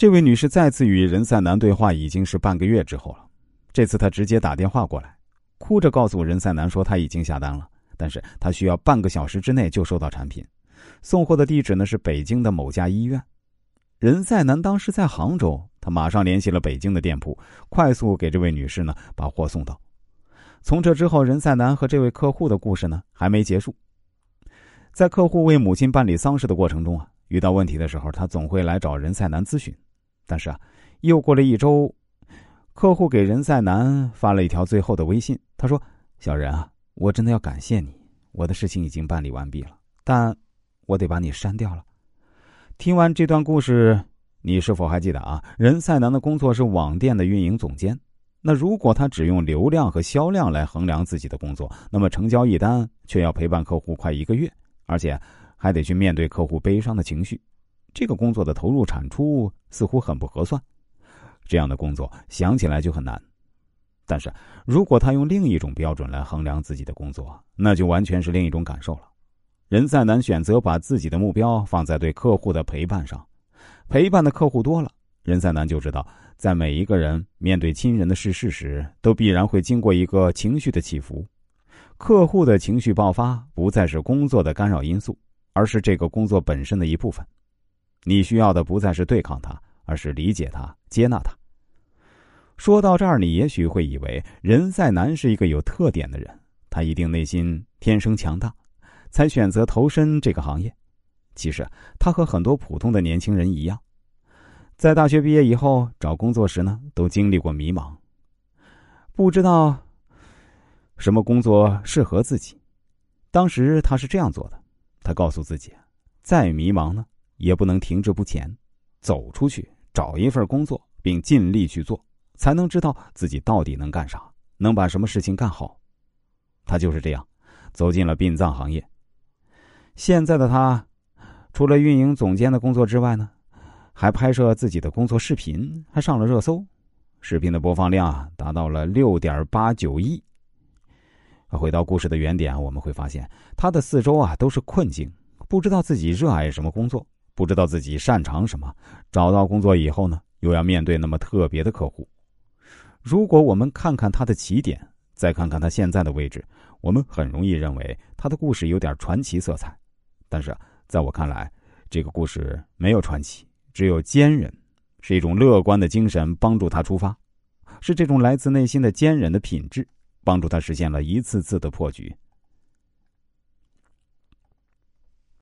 这位女士再次与任赛南对话已经是半个月之后了。这次她直接打电话过来，哭着告诉任赛南说她已经下单了，但是她需要半个小时之内就收到产品。送货的地址呢是北京的某家医院。任赛南当时在杭州，他马上联系了北京的店铺，快速给这位女士呢把货送到。从这之后，任赛南和这位客户的故事呢还没结束。在客户为母亲办理丧事的过程中啊，遇到问题的时候，他总会来找任赛南咨询。但是啊，又过了一周，客户给任赛南发了一条最后的微信，他说：“小任啊，我真的要感谢你，我的事情已经办理完毕了，但我得把你删掉了。”听完这段故事，你是否还记得啊？任赛南的工作是网店的运营总监。那如果他只用流量和销量来衡量自己的工作，那么成交一单却要陪伴客户快一个月，而且还得去面对客户悲伤的情绪，这个工作的投入产出似乎很不合算。这样的工作想起来就很难。但是如果他用另一种标准来衡量自己的工作，那就完全是另一种感受了。任赛南选择把自己的目标放在对客户的陪伴上，陪伴的客户多了，任赛南就知道，在每一个人面对亲人的逝世时，都必然会经过一个情绪的起伏。客户的情绪爆发不再是工作的干扰因素，而是这个工作本身的一部分。你需要的不再是对抗他，而是理解他、接纳他。说到这儿，你也许会以为任赛南是一个有特点的人，他一定内心天生强大。才选择投身这个行业。其实他和很多普通的年轻人一样，在大学毕业以后找工作时呢，都经历过迷茫，不知道什么工作适合自己。当时他是这样做的：他告诉自己，再迷茫呢，也不能停滞不前，走出去找一份工作，并尽力去做，才能知道自己到底能干啥，能把什么事情干好。他就是这样走进了殡葬行业。现在的他，除了运营总监的工作之外呢，还拍摄自己的工作视频，还上了热搜，视频的播放量啊达到了六点八九亿。回到故事的原点，我们会发现他的四周啊都是困境，不知道自己热爱什么工作，不知道自己擅长什么。找到工作以后呢，又要面对那么特别的客户。如果我们看看他的起点，再看看他现在的位置，我们很容易认为他的故事有点传奇色彩。但是，在我看来，这个故事没有传奇，只有坚韧，是一种乐观的精神帮助他出发，是这种来自内心的坚韧的品质帮助他实现了一次次的破局。